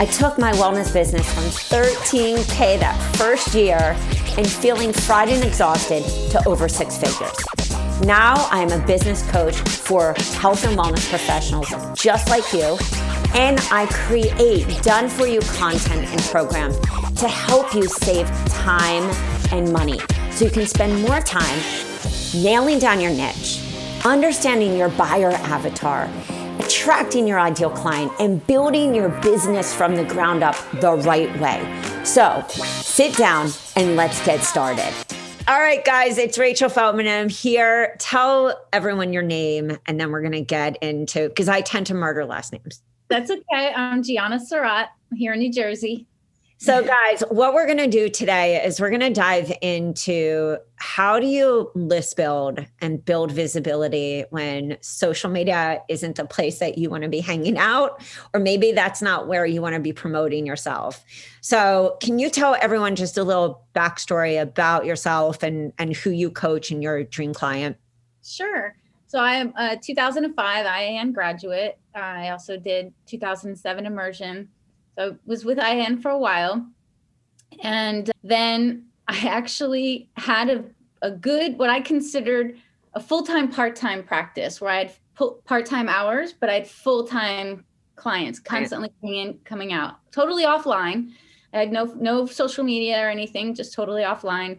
I took my wellness business from 13K that first year and feeling fried and exhausted to over six figures. Now I am a business coach for health and wellness professionals just like you, and I create done for you content and programs to help you save time and money so you can spend more time nailing down your niche, understanding your buyer avatar, attracting your ideal client, and building your business from the ground up the right way. So sit down and let's get started. All right, guys, it's Rachel Feldman. I'm here. Tell everyone your name, and then we're going to get into because I tend to murder last names. That's okay. I'm Gianna Surratt here in New Jersey. So, guys, what we're going to do today is we're going to dive into how do you list build and build visibility when social media isn't the place that you want to be hanging out, or maybe that's not where you want to be promoting yourself. So, can you tell everyone just a little backstory about yourself and, and who you coach and your dream client? Sure. So, I am uh, a 2005 IIN graduate. I also did 2007 immersion so I was with IIN for a while. And then I actually had a, a good, what I considered a full time, part time practice where I had part time hours, but I had full time clients constantly coming in, coming out, totally offline. I had no no social media or anything, just totally offline.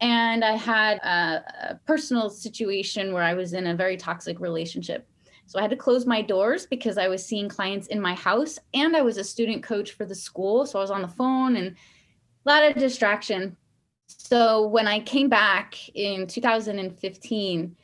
And I had a, a personal situation where I was in a very toxic relationship so I had to close my doors because I was seeing clients in my house and I was a student coach for the school. So I was on the phone and a lot of distraction. So when I came back in 2015,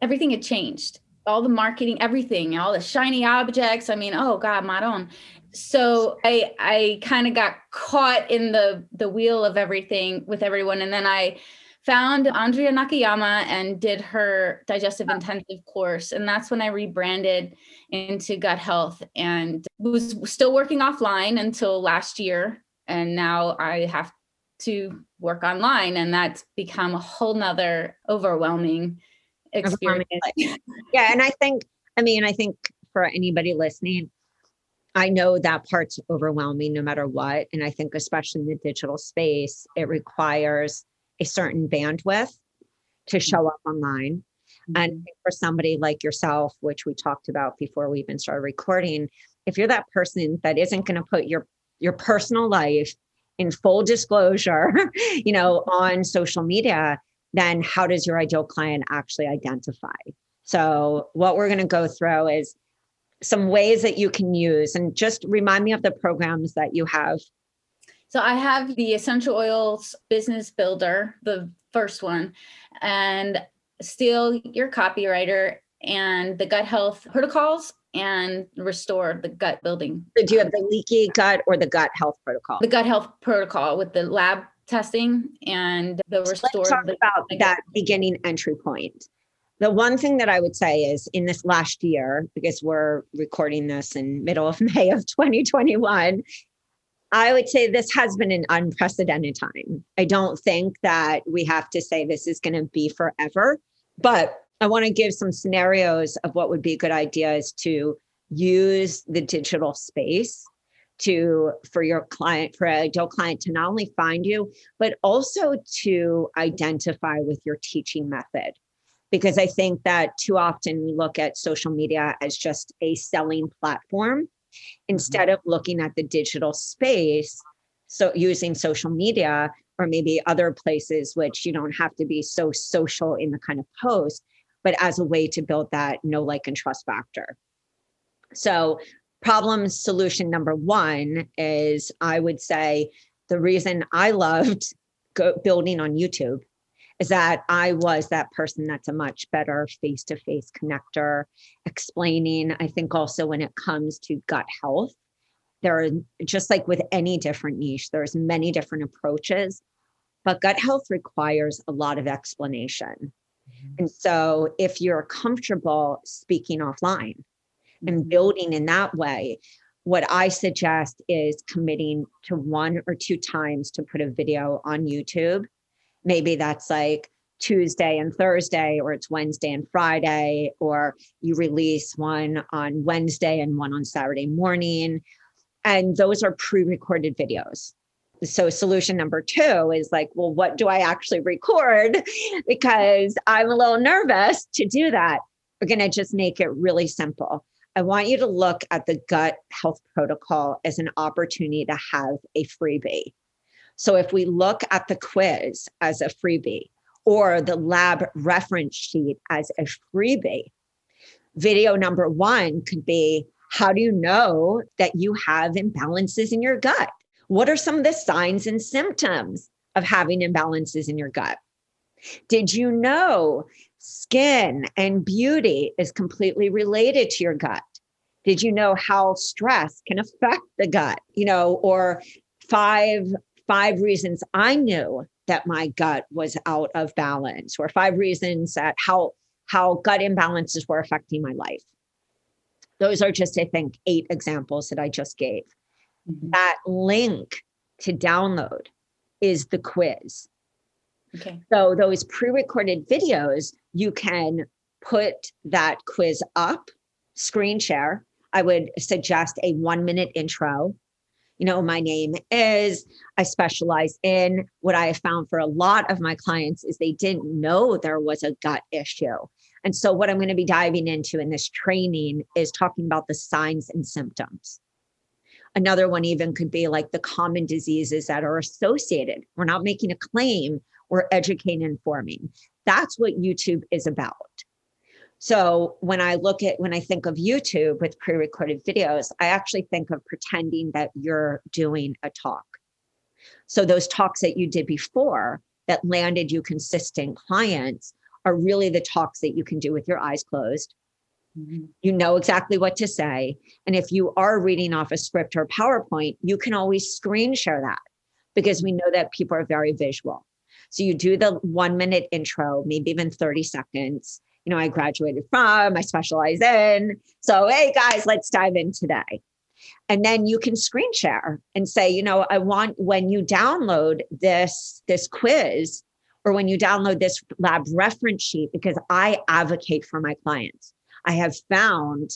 everything had changed. All the marketing, everything, all the shiny objects. I mean, oh God, Maron. So I I kind of got caught in the the wheel of everything with everyone. And then I found Andrea Nakayama and did her digestive intensive course. And that's when I rebranded into gut health and was still working offline until last year. And now I have to work online. And that's become a whole nother overwhelming experience. yeah. And I think, I mean, I think for anybody listening, I know that part's overwhelming no matter what. And I think, especially in the digital space, it requires a certain bandwidth to mm-hmm. show up online. Mm-hmm. And for somebody like yourself, which we talked about before we even started recording, if you're that person that isn't going to put your your personal life in full disclosure, you know, on social media, then how does your ideal client actually identify? So, what we're going to go through is some ways that you can use and just remind me of the programs that you have so I have the essential oils business builder, the first one, and steal your copywriter and the gut health protocols and restore the gut building. So do you have the leaky gut or the gut health protocol? The gut health protocol with the lab testing and the restore. Let's talk the, about that beginning entry point. The one thing that I would say is in this last year, because we're recording this in middle of May of 2021, I would say this has been an unprecedented time. I don't think that we have to say this is going to be forever, but I want to give some scenarios of what would be good ideas to use the digital space to for your client for a ideal client to not only find you but also to identify with your teaching method because i think that too often we look at social media as just a selling platform Mm-hmm. instead of looking at the digital space so using social media or maybe other places which you don't have to be so social in the kind of post but as a way to build that know like and trust factor. So problem solution number one is i would say the reason i loved building on youtube is that I was that person that's a much better face to face connector, explaining. I think also when it comes to gut health, there are just like with any different niche, there's many different approaches but gut health requires a lot of explanation. Mm-hmm. And so if you're comfortable speaking offline and mm-hmm. building in that way, what I suggest is committing to one or two times to put a video on YouTube. Maybe that's like Tuesday and Thursday, or it's Wednesday and Friday, or you release one on Wednesday and one on Saturday morning. And those are pre recorded videos. So, solution number two is like, well, what do I actually record? because I'm a little nervous to do that. We're going to just make it really simple. I want you to look at the gut health protocol as an opportunity to have a freebie. So, if we look at the quiz as a freebie, or the lab reference sheet as a freebie. Video number one could be How do you know that you have imbalances in your gut? What are some of the signs and symptoms of having imbalances in your gut? Did you know skin and beauty is completely related to your gut? Did you know how stress can affect the gut? You know, or five five reasons I knew that my gut was out of balance or five reasons that how how gut imbalances were affecting my life. Those are just i think eight examples that i just gave. Mm-hmm. that link to download is the quiz. Okay. So those pre-recorded videos you can put that quiz up screen share. I would suggest a one minute intro you know, my name is, I specialize in. What I have found for a lot of my clients is they didn't know there was a gut issue. And so, what I'm going to be diving into in this training is talking about the signs and symptoms. Another one, even could be like the common diseases that are associated. We're not making a claim, we're educating and informing. That's what YouTube is about. So when I look at, when I think of YouTube with pre recorded videos, I actually think of pretending that you're doing a talk. So those talks that you did before that landed you consistent clients are really the talks that you can do with your eyes closed. Mm-hmm. You know exactly what to say. And if you are reading off a script or PowerPoint, you can always screen share that because we know that people are very visual. So you do the one minute intro, maybe even 30 seconds you know, I graduated from, I specialize in. So, hey guys, let's dive in today. And then you can screen share and say, you know, I want when you download this this quiz or when you download this lab reference sheet because I advocate for my clients. I have found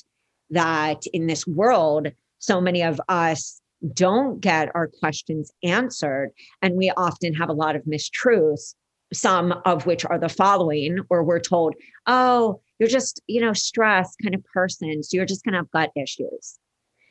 that in this world so many of us don't get our questions answered and we often have a lot of mistruths some of which are the following, or we're told, oh, you're just, you know, stressed kind of person. So you're just going to have gut issues.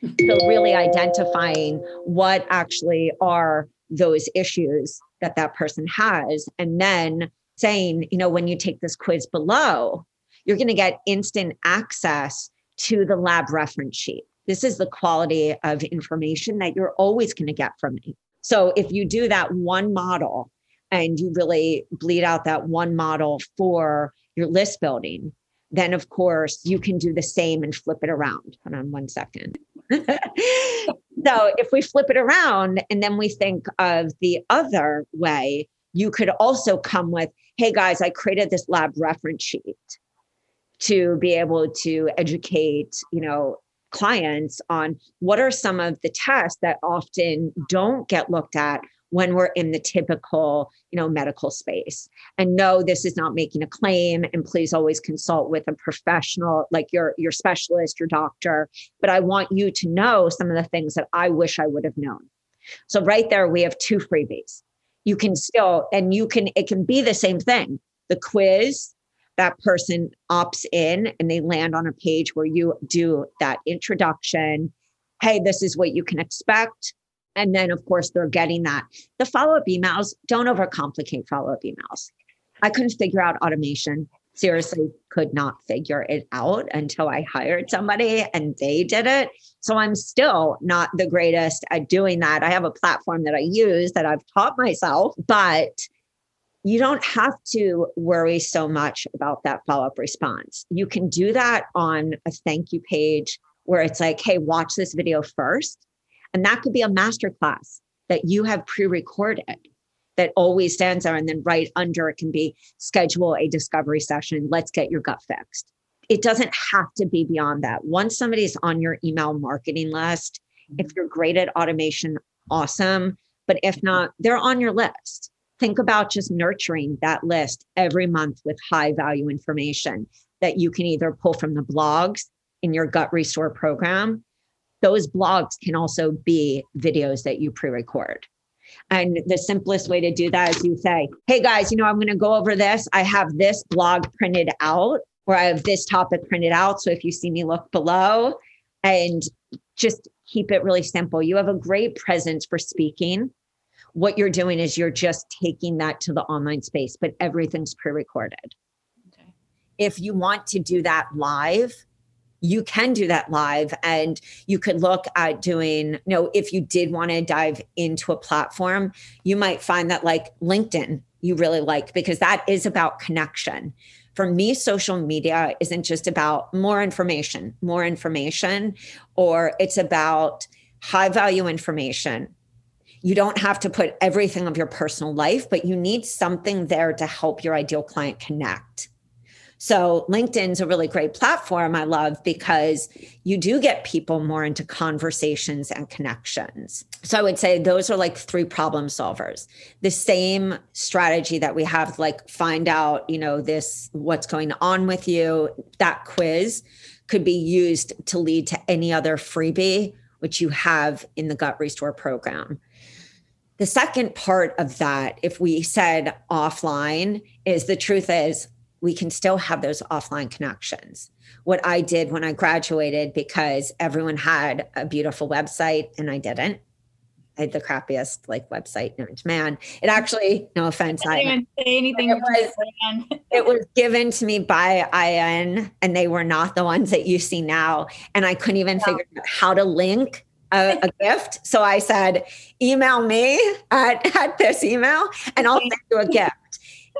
So, really identifying what actually are those issues that that person has. And then saying, you know, when you take this quiz below, you're going to get instant access to the lab reference sheet. This is the quality of information that you're always going to get from me. So, if you do that one model and you really bleed out that one model for your list building, then of course you can do the same and flip it around. Hold on one second. so if we flip it around and then we think of the other way, you could also come with, hey guys, I created this lab reference sheet to be able to educate, you know, clients on what are some of the tests that often don't get looked at when we're in the typical you know medical space. And no this is not making a claim and please always consult with a professional like your your specialist your doctor. But i want you to know some of the things that i wish i would have known. So right there we have two freebies. You can still and you can it can be the same thing. The quiz that person opts in and they land on a page where you do that introduction. Hey this is what you can expect and then, of course, they're getting that. The follow up emails, don't overcomplicate follow up emails. I couldn't figure out automation. Seriously, could not figure it out until I hired somebody and they did it. So I'm still not the greatest at doing that. I have a platform that I use that I've taught myself, but you don't have to worry so much about that follow up response. You can do that on a thank you page where it's like, hey, watch this video first and that could be a masterclass that you have pre recorded that always stands there. And then right under it can be schedule a discovery session. Let's get your gut fixed. It doesn't have to be beyond that. Once somebody's on your email marketing list, if mm-hmm. you're great at automation, awesome. But if not, they're on your list. Think about just nurturing that list every month with high value information that you can either pull from the blogs in your gut restore program. Those blogs can also be videos that you pre record. And the simplest way to do that is you say, Hey guys, you know, I'm going to go over this. I have this blog printed out, or I have this topic printed out. So if you see me look below and just keep it really simple. You have a great presence for speaking. What you're doing is you're just taking that to the online space, but everything's pre recorded. Okay. If you want to do that live, you can do that live and you could look at doing you know if you did want to dive into a platform you might find that like linkedin you really like because that is about connection. For me social media isn't just about more information more information or it's about high value information. You don't have to put everything of your personal life but you need something there to help your ideal client connect so LinkedIn's a really great platform I love because you do get people more into conversations and connections. So I would say those are like three problem solvers. The same strategy that we have like find out, you know, this what's going on with you, that quiz could be used to lead to any other freebie which you have in the gut restore program. The second part of that, if we said offline, is the truth is we can still have those offline connections. What I did when I graduated, because everyone had a beautiful website and I didn't. I had the crappiest like website known to man. It actually, no offense, I didn't say anything. It was, it was given to me by IIN, and they were not the ones that you see now. And I couldn't even figure out how to link a, a, gift. So I said, email me at, at this email and I'll send you a gift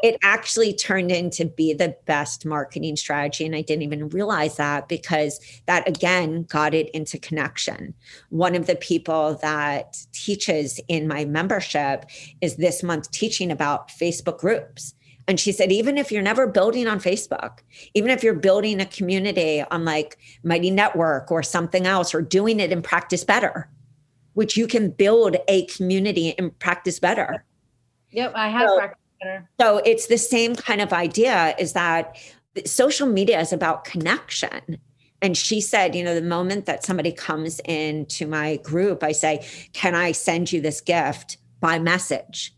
it actually turned into be the best marketing strategy. And I didn't even realize that because that again got it into connection. One of the people that teaches in my membership is this month teaching about Facebook groups. And she said, even if you're never building on Facebook, even if you're building a community on like Mighty Network or something else, or doing it in practice better, which you can build a community and practice better. Yep, I have so, practiced. So it's the same kind of idea is that social media is about connection. And she said, you know, the moment that somebody comes into my group, I say, can I send you this gift by message?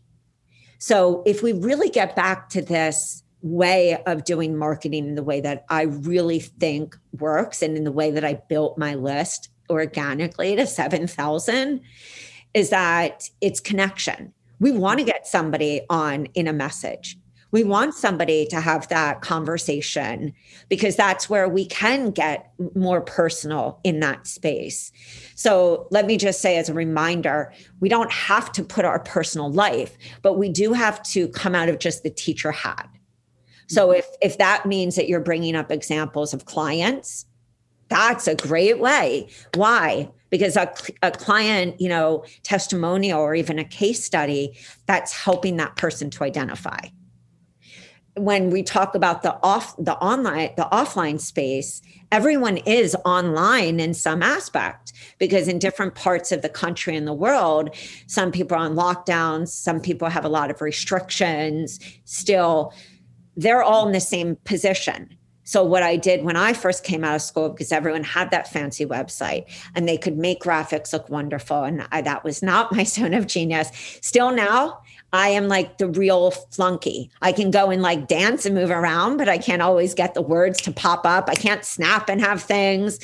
So if we really get back to this way of doing marketing in the way that I really think works and in the way that I built my list organically to 7,000 is that it's connection we want to get somebody on in a message. We want somebody to have that conversation because that's where we can get more personal in that space. So, let me just say as a reminder we don't have to put our personal life, but we do have to come out of just the teacher hat. So, mm-hmm. if, if that means that you're bringing up examples of clients, that's a great way. Why? because a, a client you know testimonial or even a case study that's helping that person to identify when we talk about the off the online the offline space everyone is online in some aspect because in different parts of the country and the world some people are on lockdowns some people have a lot of restrictions still they're all in the same position so, what I did when I first came out of school, because everyone had that fancy website and they could make graphics look wonderful, and I, that was not my zone of genius. Still now, I am like the real flunky. I can go and like dance and move around, but I can't always get the words to pop up. I can't snap and have things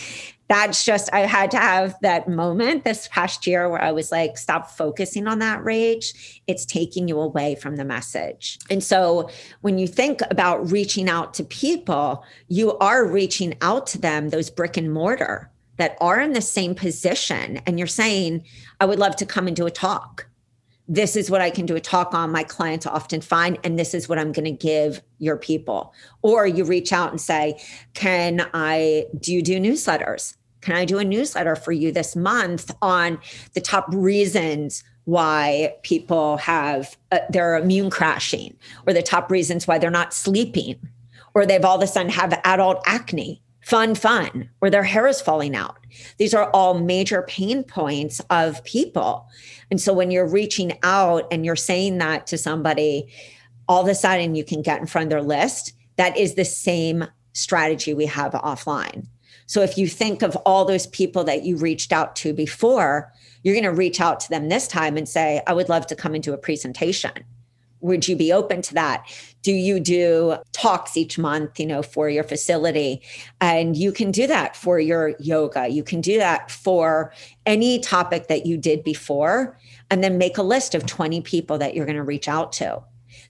that's just I had to have that moment this past year where I was like, stop focusing on that rage. It's taking you away from the message. And so when you think about reaching out to people, you are reaching out to them, those brick and mortar that are in the same position. And you're saying, I would love to come and do a talk. This is what I can do a talk on. My clients often find, and this is what I'm going to give your people. Or you reach out and say, Can I do you do newsletters? Can I do a newsletter for you this month on the top reasons why people have uh, their immune crashing or the top reasons why they're not sleeping or they've all of a sudden have adult acne fun fun or their hair is falling out. These are all major pain points of people. And so when you're reaching out and you're saying that to somebody all of a sudden you can get in front of their list. That is the same strategy we have offline. So if you think of all those people that you reached out to before you're going to reach out to them this time and say, I would love to come into a presentation. Would you be open to that? Do you do talks each month, you know, for your facility? And you can do that for your yoga. You can do that for any topic that you did before, and then make a list of 20 people that you're going to reach out to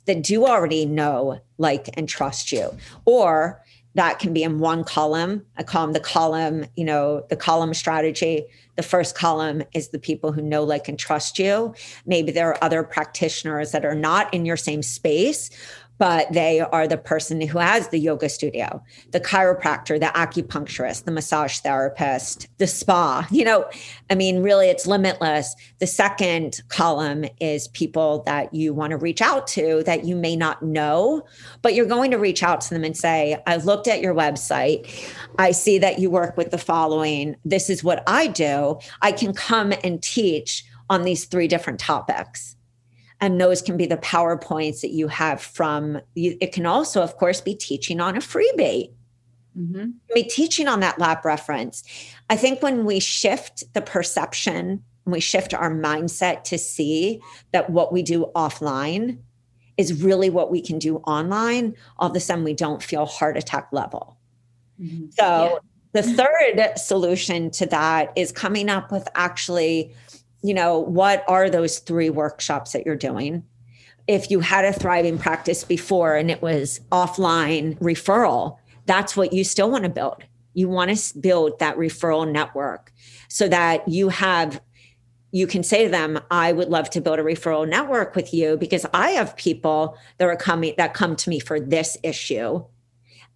that do already know, like, and trust you. Or that can be in one column. I call them the column, you know, the column strategy. The first column is the people who know, like, and trust you. Maybe there are other practitioners that are not in your same space, but they are the person who has the yoga studio, the chiropractor, the acupuncturist, the massage therapist, the spa. You know, I mean, really, it's limitless. The second column is people that you want to reach out to that you may not know, but you're going to reach out to them and say, I've looked at your website. I see that you work with the following. This is what I do. I can come and teach on these three different topics and those can be the powerpoints that you have from it can also of course be teaching on a freebie mm-hmm. be teaching on that lab reference i think when we shift the perception and we shift our mindset to see that what we do offline is really what we can do online all of a sudden we don't feel heart attack level mm-hmm. so yeah. the third solution to that is coming up with actually you know, what are those three workshops that you're doing? If you had a thriving practice before and it was offline referral, that's what you still want to build. You want to build that referral network so that you have you can say to them i would love to build a referral network with you because i have people that are coming that come to me for this issue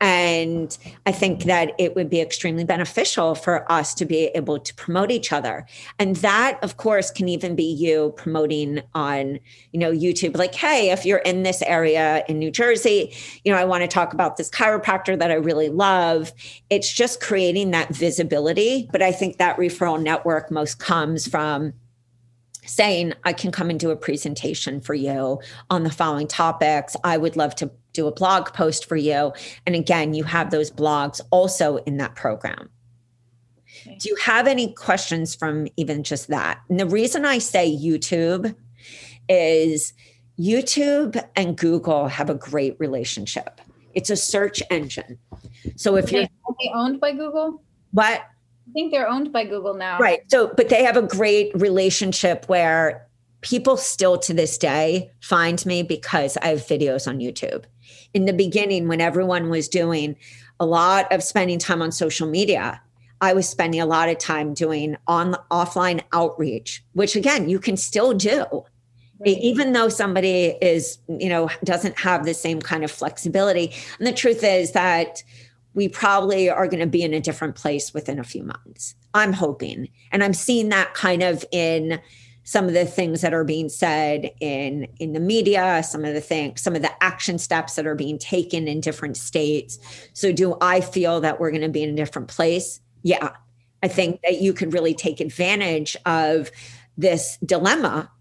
and I think that it would be extremely beneficial for us to be able to promote each other. And that, of course, can even be you promoting on, you know, YouTube, like, hey, if you're in this area in New Jersey, you know, I want to talk about this chiropractor that I really love. It's just creating that visibility. But I think that referral network most comes from saying I can come and do a presentation for you on the following topics. I would love to do a blog post for you. And again, you have those blogs also in that program. Okay. Do you have any questions from even just that? And the reason I say YouTube is YouTube and Google have a great relationship. It's a search engine. So if you're owned by Google, what? I think they're owned by Google now. Right. So, but they have a great relationship where people still to this day find me because I have videos on YouTube. In the beginning, when everyone was doing a lot of spending time on social media, I was spending a lot of time doing on offline outreach, which again, you can still do. Right. Even though somebody is, you know, doesn't have the same kind of flexibility. And the truth is that we probably are going to be in a different place within a few months. I'm hoping. And I'm seeing that kind of in some of the things that are being said in in the media some of the things some of the action steps that are being taken in different states. So do i feel that we're going to be in a different place? Yeah. I think that you could really take advantage of this dilemma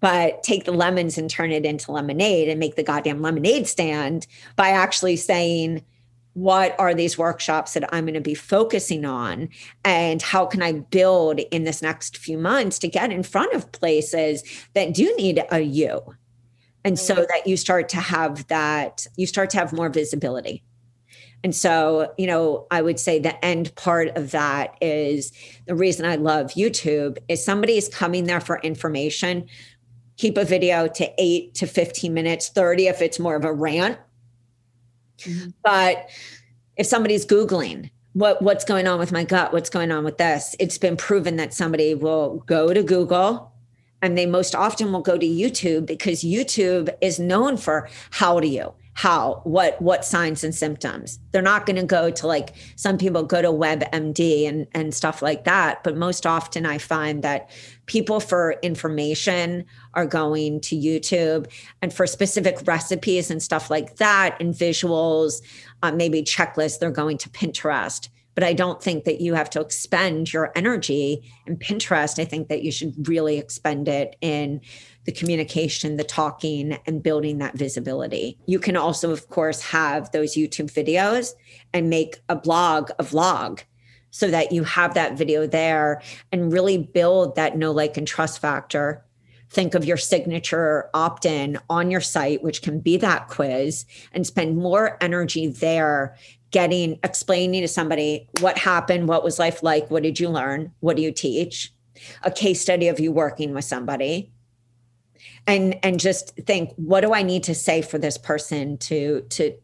but take the lemons and turn it into lemonade and make the goddamn lemonade stand by actually saying what are these workshops that I'm going to be focusing on? And how can I build in this next few months to get in front of places that do need a you? And so mm-hmm. that you start to have that, you start to have more visibility. And so, you know, I would say the end part of that is the reason I love YouTube is somebody is coming there for information. Keep a video to eight to 15 minutes, 30 if it's more of a rant Mm-hmm. But if somebody's Googling, what what's going on with my gut? What's going on with this? It's been proven that somebody will go to google and they most often will go to youtube because youtube is known for how do you how what what signs and symptoms they're not going to go to like some people go to webmd and and stuff like that but most often i find that people for information are going to youtube and for specific recipes and stuff like that and visuals uh, maybe checklists they're going to pinterest but I don't think that you have to expend your energy in Pinterest. I think that you should really expend it in the communication, the talking, and building that visibility. You can also, of course, have those YouTube videos and make a blog, a vlog, so that you have that video there and really build that know, like, and trust factor. Think of your signature opt in on your site, which can be that quiz, and spend more energy there getting explaining to somebody what happened, what was life like, what did you learn, what do you teach, a case study of you working with somebody. And and just think, what do I need to say for this person to to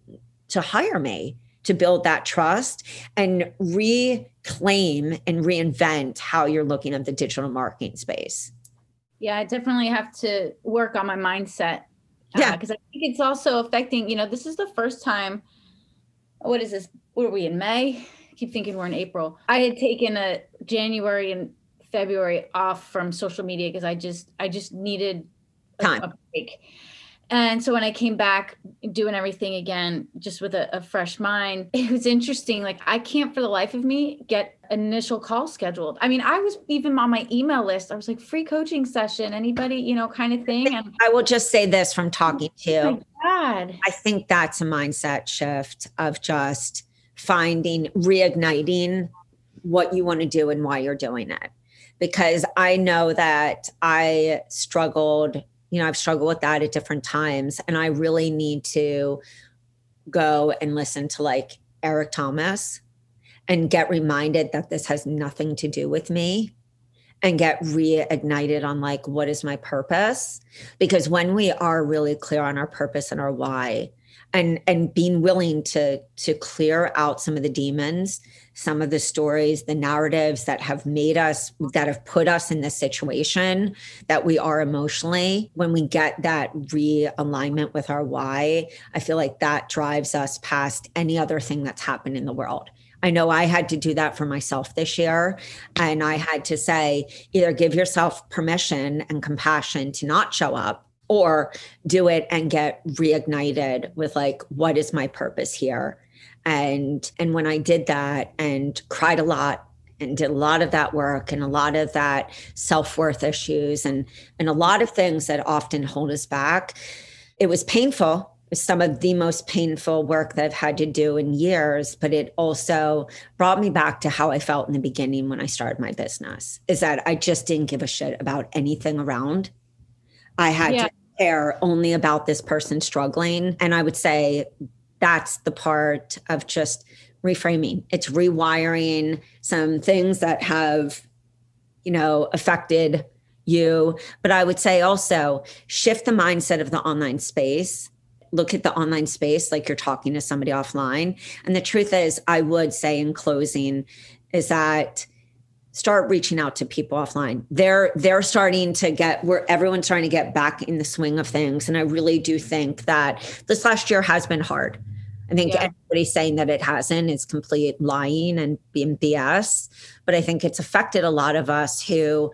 to hire me? to build that trust and reclaim and reinvent how you're looking at the digital marketing space. Yeah, I definitely have to work on my mindset. Uh, yeah. Because I think it's also affecting, you know, this is the first time what is this? Were we in May? I keep thinking we're in April. I had taken a January and February off from social media because I just I just needed time a break. And so when I came back doing everything again, just with a, a, fresh mind, it was interesting. Like I can't for the life of me get initial call scheduled. I mean, I was even on my email list. I was like, free coaching session, anybody, you know, kind of thing. And I will just say this from talking to oh you. God. I think that's a mindset shift of just finding, reigniting what you want to do and why you're doing it. Because I know that I struggled you know, I've struggled with that at different times. And I really need to go and listen to like Eric Thomas and get reminded that this has nothing to do with me and get reignited on like what is my purpose because when we are really clear on our purpose and our why and and being willing to to clear out some of the demons some of the stories the narratives that have made us that have put us in this situation that we are emotionally when we get that realignment with our why i feel like that drives us past any other thing that's happened in the world I know I had to do that for myself this year. And I had to say, either give yourself permission and compassion to not show up or do it and get reignited with like what is my purpose here and and when i did that and cried a lot and did a lot of that work and a lot of that self-worth issues and and a lot of things that often hold us back it was painful some of the most painful work that I've had to do in years, but it also brought me back to how I felt in the beginning when I started my business is that I just didn't give a shit about anything around. I had yeah. to care only about this person struggling. And I would say that's the part of just reframing. It's rewiring some things that have, you know, affected you. But I would say also shift the mindset of the online space. Look at the online space like you're talking to somebody offline. And the truth is, I would say in closing, is that start reaching out to people offline. They're they're starting to get where everyone's starting to get back in the swing of things. And I really do think that this last year has been hard. I think yeah. anybody saying that it hasn't is complete lying and being BS. But I think it's affected a lot of us who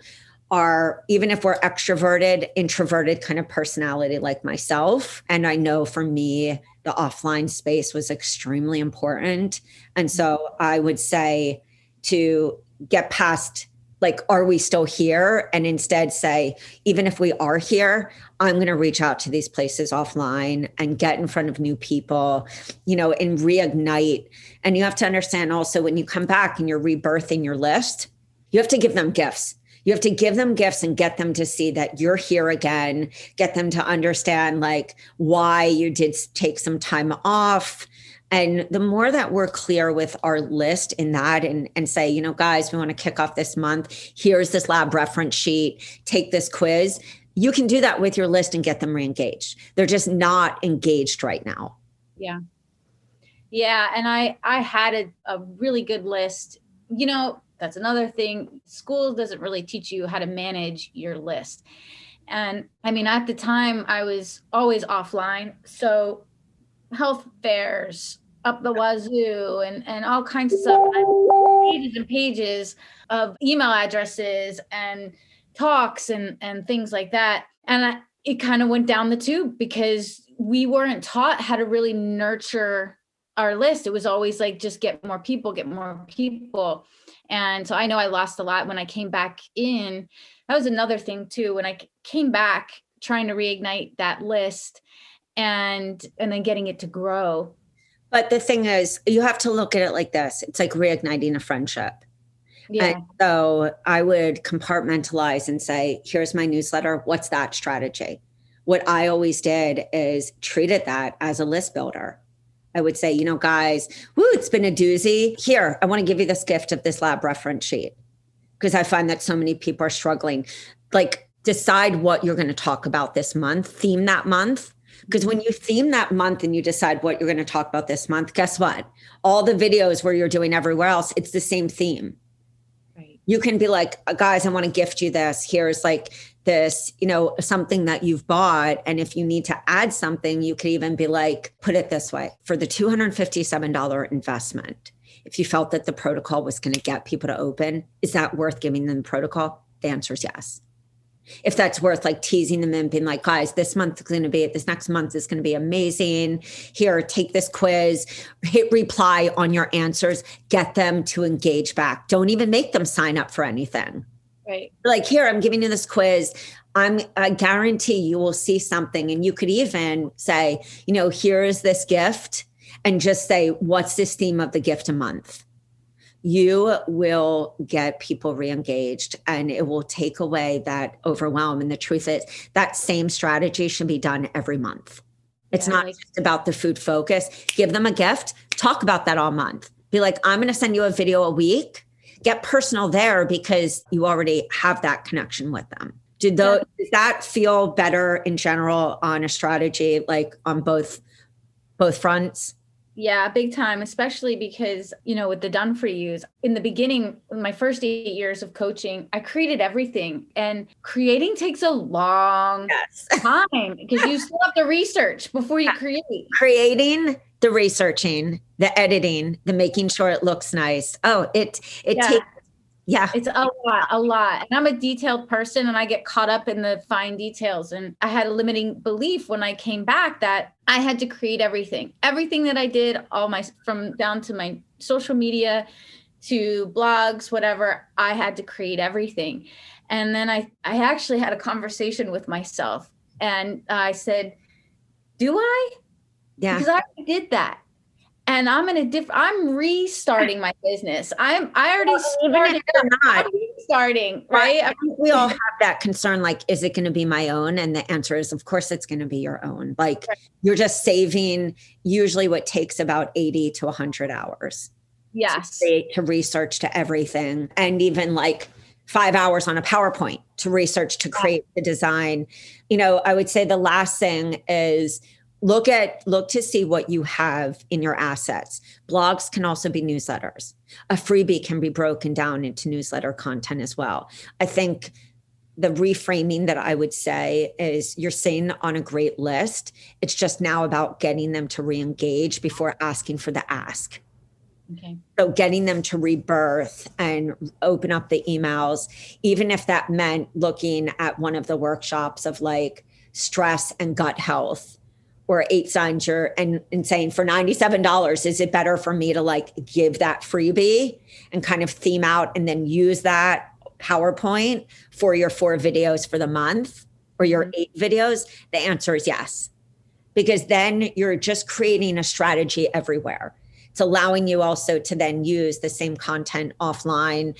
are, even if we're extroverted, introverted kind of personality like myself. And I know for me, the offline space was extremely important. And so I would say to get past like are we still here? And instead say even if we are here i'm going to reach out to these places offline and get in front of new people you know and reignite. And you have to understand also when you come back and you're rebirthing your list you have to give them gifts. You have to give them gifts and get them to see that you're here again get them to understand like why you did take some time off and the more that we're clear with our list in that and, and say, you know, guys, we want to kick off this month. Here's this lab reference sheet, take this quiz. You can do that with your list and get them re-engaged. They're just not engaged right now. Yeah. Yeah. And I I had a, a really good list. You know, that's another thing. School doesn't really teach you how to manage your list. And I mean, at the time I was always offline. So health fairs up the wazoo and, and all kinds of stuff. pages and pages of email addresses and talks and, and things like that. And I, it kind of went down the tube because we weren't taught how to really nurture our list. It was always like, just get more people, get more people. And so I know I lost a lot when I came back in. That was another thing too. When I came back trying to reignite that list and and then getting it to grow. But the thing is, you have to look at it like this. It's like reigniting a friendship. Yeah. And so I would compartmentalize and say, here's my newsletter. What's that strategy? What I always did is treated that as a list builder. I would say, you know, guys, woo, it's been a doozy. Here, I want to give you this gift of this lab reference sheet because I find that so many people are struggling. Like, decide what you're going to talk about this month, theme that month. Because when you theme that month and you decide what you're going to talk about this month, guess what? All the videos where you're doing everywhere else, it's the same theme. Right. You can be like, uh, guys, I want to gift you this. Here's like this, you know, something that you've bought. And if you need to add something, you could even be like, put it this way for the $257 investment. If you felt that the protocol was going to get people to open, is that worth giving them the protocol? The answer is yes. If that's worth like teasing them and being like, guys, this month is going to be, this next month is going to be amazing. Here, take this quiz, hit reply on your answers, get them to engage back. Don't even make them sign up for anything Right. Like, here, I'm giving you this quiz. I'm I guarantee you will see something. And you could even say, you know, here's this gift and just say, what's this theme of the gift a month? You will get people re-engaged and it will take away that overwhelm. And the truth is that same strategy should be done every month. It's yeah, not like- just about the food focus. Give them a gift, talk about that all month. Be like, I'm going to send you a video a week get personal there because you already have that connection with them. Did those, does that feel better in general on a strategy, like on both both fronts? Yeah, big time, especially because, you know, with the done for yous, in the beginning, my first eight years of coaching, I created everything. And creating takes a long yes. time because you still have to research before you create. Creating the researching, the editing, the making sure it looks nice. Oh, it it yeah. takes yeah. It's a lot, a lot. And I'm a detailed person and I get caught up in the fine details. And I had a limiting belief when I came back that I had to create everything. Everything that I did, all my from down to my social media to blogs, whatever, I had to create everything. And then I I actually had a conversation with myself and I said, "Do I?" Yeah. Because I did that. And I'm in a different I'm restarting my business. I'm I already started not. starting, right? I mean, we all have that concern like is it going to be my own? And the answer is of course it's going to be your own. Like right. you're just saving usually what takes about 80 to 100 hours. Yes. To, to research to everything and even like five hours on a PowerPoint to research to create the design. You know, I would say the last thing is look at look to see what you have in your assets. Blogs can also be newsletters. A freebie can be broken down into newsletter content as well. I think the reframing that i would say is you're saying on a great list. It's just now about getting them to re-engage before asking for the ask. Okay. So getting them to rebirth and open up the emails, even if that meant looking at one of the workshops of like stress and gut health or eight signs you're and, and saying for $97 is it better for me to like give that freebie and kind of theme out and then use that powerpoint for your four videos for the month or your mm-hmm. eight videos? The answer is yes. Because then you're just creating a strategy everywhere. It's allowing you also to then use the same content offline.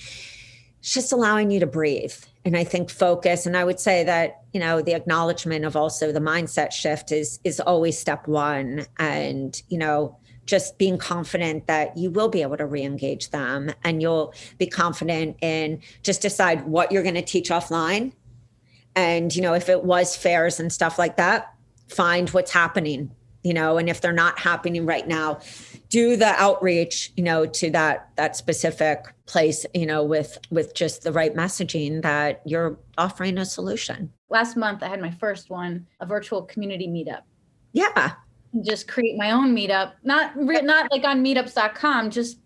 It's just allowing you to breathe and i think focus and i would say that you know the acknowledgement of also the mindset shift is is always step one. And you know just being confident that you will be able to re-engage them and you'll be confident in just decide what you're going to teach offline. And you know if it was fairs and stuff like that find what's happening you know and if they're not happening right now do the outreach you know to that that specific place you know with with just the right messaging that you're offering a solution. Last month i had my first one a virtual community meetup. Yeah. Just create my own meetup, not not like on meetups.com, just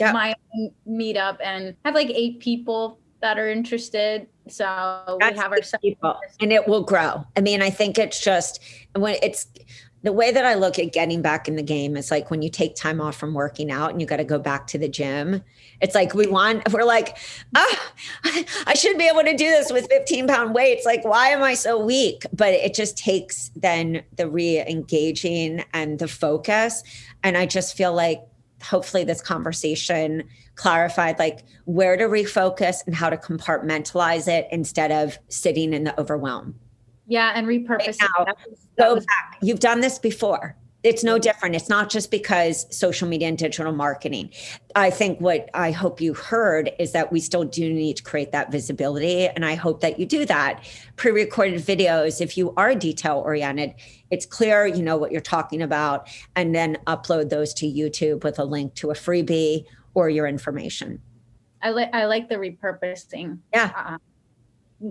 my own meetup and have like eight people that are interested. So That's we have our people, and it will grow. I mean, I think it's just when it's the way that I look at getting back in the game is like when you take time off from working out and you got to go back to the gym. It's like we want, we're like, ah, I should be able to do this with 15 pound weights. Like, why am I so weak? But it just takes then the re engaging and the focus. And I just feel like hopefully this conversation clarified like where to refocus and how to compartmentalize it instead of sitting in the overwhelm. Yeah, and repurpose. it. now, was- Go was- back. You've done this before. It's no different. It's not just because social media and digital marketing. I think what I hope you heard is that we still do need to create that visibility. And I hope that you do that. Pre recorded videos, if you are detail oriented, it's clear you know what you're talking about, and then upload those to YouTube with a link to a freebie or your information. I like I like the repurposing. Yeah. Uh,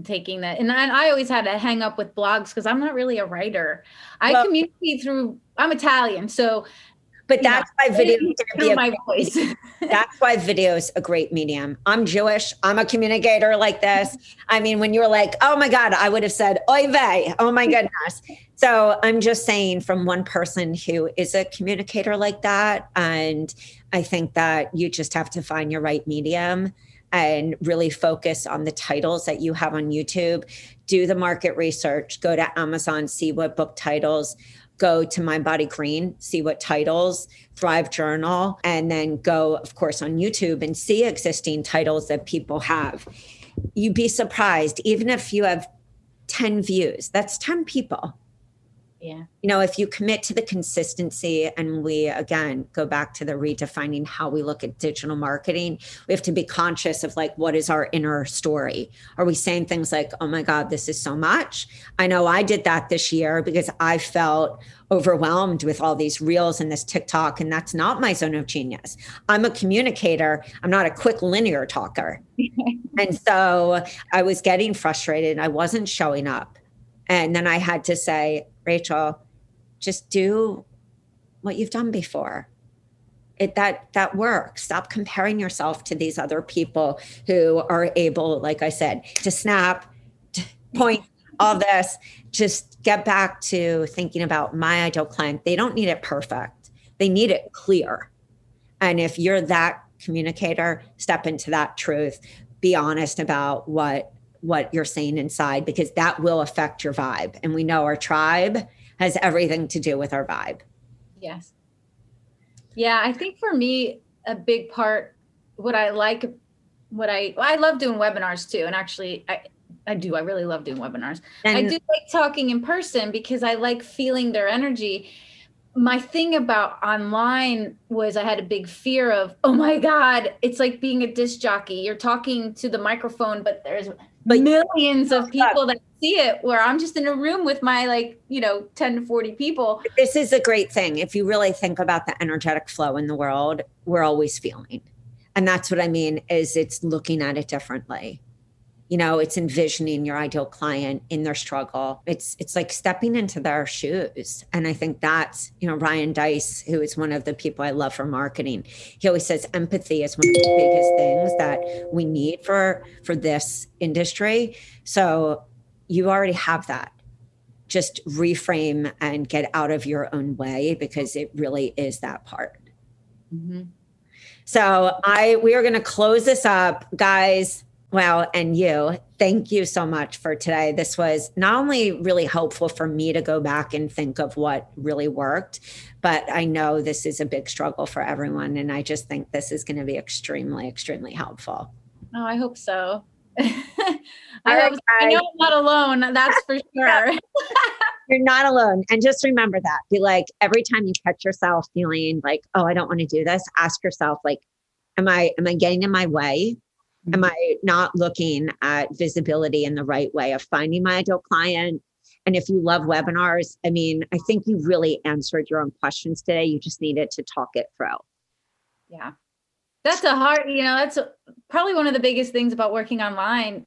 taking that, and I, I always had to hang up with blogs because I'm not really a writer. I Well- communicate through. I'm Italian, so But that's why video is going to be through a my voice. That's why video is a great medium. I'm Jewish. I'm a communicator like this. I mean, when you were like, oh my God, I would have said, oy vey. Oh my goodness. So I'm just saying from one person who is a communicator like that. And I think that you just have to find your right medium and really focus on the titles that you have on YouTube. Do the market research, go to Amazon, see what book titles, go to mindbodygreen, see what titles, Thrive Journal, and then go, of course, on YouTube and see existing titles that people have. You'd be surprised, even if you have 10 views, that's 10 people yeah. you know, if you commit to the consistency and we again go back to the redefining how we look at digital marketing, we have to be conscious of like, what is our inner story? Are we saying things like, oh my God, this is so much? I know I did that this year because I felt overwhelmed with all these reels and this TikTok, and that's not my zone of genius. I'm a communicator, I'm not a quick linear talker. and so I was getting frustrated. I wasn't showing up. And then I had to say, Rachel, just do what you've done before. It that that works. Stop comparing yourself to these other people who are able, like I said, to snap, to point, all this. Just get back to thinking about my ideal client. They don't need it perfect. They need it clear. And if you're that communicator, step into that truth. Be honest about what what you're saying inside because that will affect your vibe. And we know our tribe has everything to do with our vibe. Yes. Yeah, I think for me, a big part, what I like, what I I love doing webinars too, and actually, I I do. I really love doing webinars. I do like talking in person because I like feeling their energy. My thing about online was I had a big fear of, oh my God, it's like being a disc jockey. You're talking to the microphone, but there's But- millions of people that see it where I'm just in a room with my like, you know, 10 to 40 people. this is a great thing. If you really think about the energetic flow in the world, we're always feeling. And that's what I mean is it's looking at it differently. You know, it's envisioning your ideal client in their struggle. It's it's like stepping into their shoes. And I think that's, you know, Ryan Deiss, who is one of the people I love for marketing, he always says empathy is one of the biggest things that we need for for this industry. So you already have that just reframe and get out of your own way because it really is that part. Mm-hmm. So I we are going to close this up guys. Well, and you, thank you so much for today. This was not only really helpful for me to go back and think of what really worked, but I know this is a big struggle for everyone and I just think this is going to be extremely extremely helpful. Oh, I hope so. I, right, hope so. I know I'm not alone. That's for sure. You're not alone. And just remember that. Be like, every time you catch yourself feeling like, oh, I don't want to do this, ask yourself, like, am I am I getting in my way? Am mm-hmm. I not looking at visibility in the right way of finding my ideal client? And if you love webinars, I mean, I think you really answered your own questions today. You just needed to talk it through. Yeah. That's a hard, you know, that's probably one of the biggest things about working online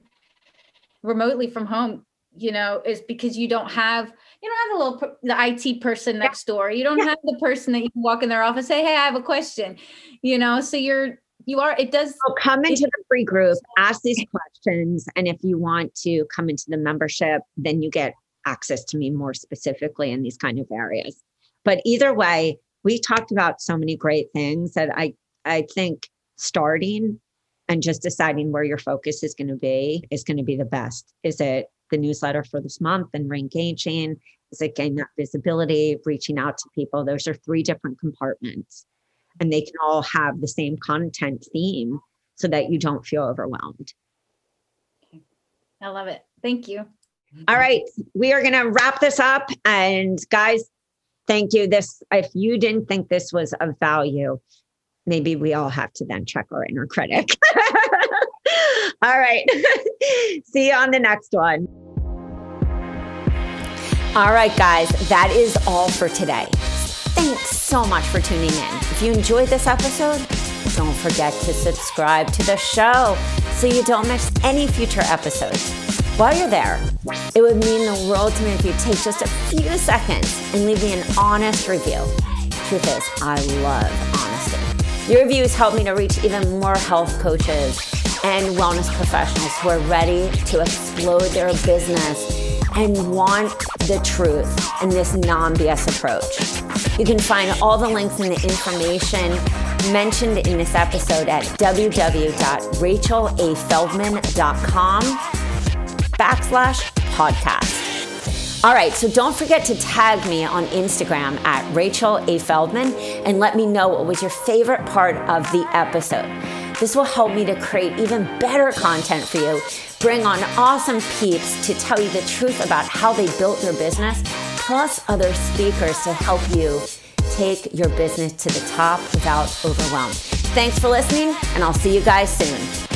remotely from home, you know, is because you don't have you don't have a little the IT person next door. You don't yeah. have the person that you walk in their office say, "Hey, I have a question." You know, so you're you are it does so come into the free group, ask these questions, and if you want to come into the membership, then you get access to me more specifically in these kind of areas. But either way, we talked about so many great things that I I think starting and just deciding where your focus is going to be is going to be the best. Is it the newsletter for this month and re-engaging? Is it getting that visibility, reaching out to people? Those are three different compartments. And they can all have the same content theme so that you don't feel overwhelmed. I love it. Thank you. All right. We are going to wrap this up. And guys, thank you. This, if you didn't think this was of value, maybe we all have to then check our inner critic. all right. See you on the next one. All right, guys, that is all for today. Thanks so much for tuning in. If you enjoyed this episode, don't forget to subscribe to the show so you don't miss any future episodes. While you're there, it would mean the world to me if you take just a few seconds and leave me an honest review. Truth is, I love honesty. Your reviews help me to reach even more health coaches and wellness professionals who are ready to explode their business and want the truth in this non BS approach. You can find all the links and the information mentioned in this episode at www.rachelafeldman.com backslash podcast. All right, so don't forget to tag me on Instagram at Rachel A. Feldman and let me know what was your favorite part of the episode. This will help me to create even better content for you bring on awesome peeps to tell you the truth about how they built their business, plus other speakers to help you take your business to the top without overwhelm. Thanks for listening, and I'll see you guys soon.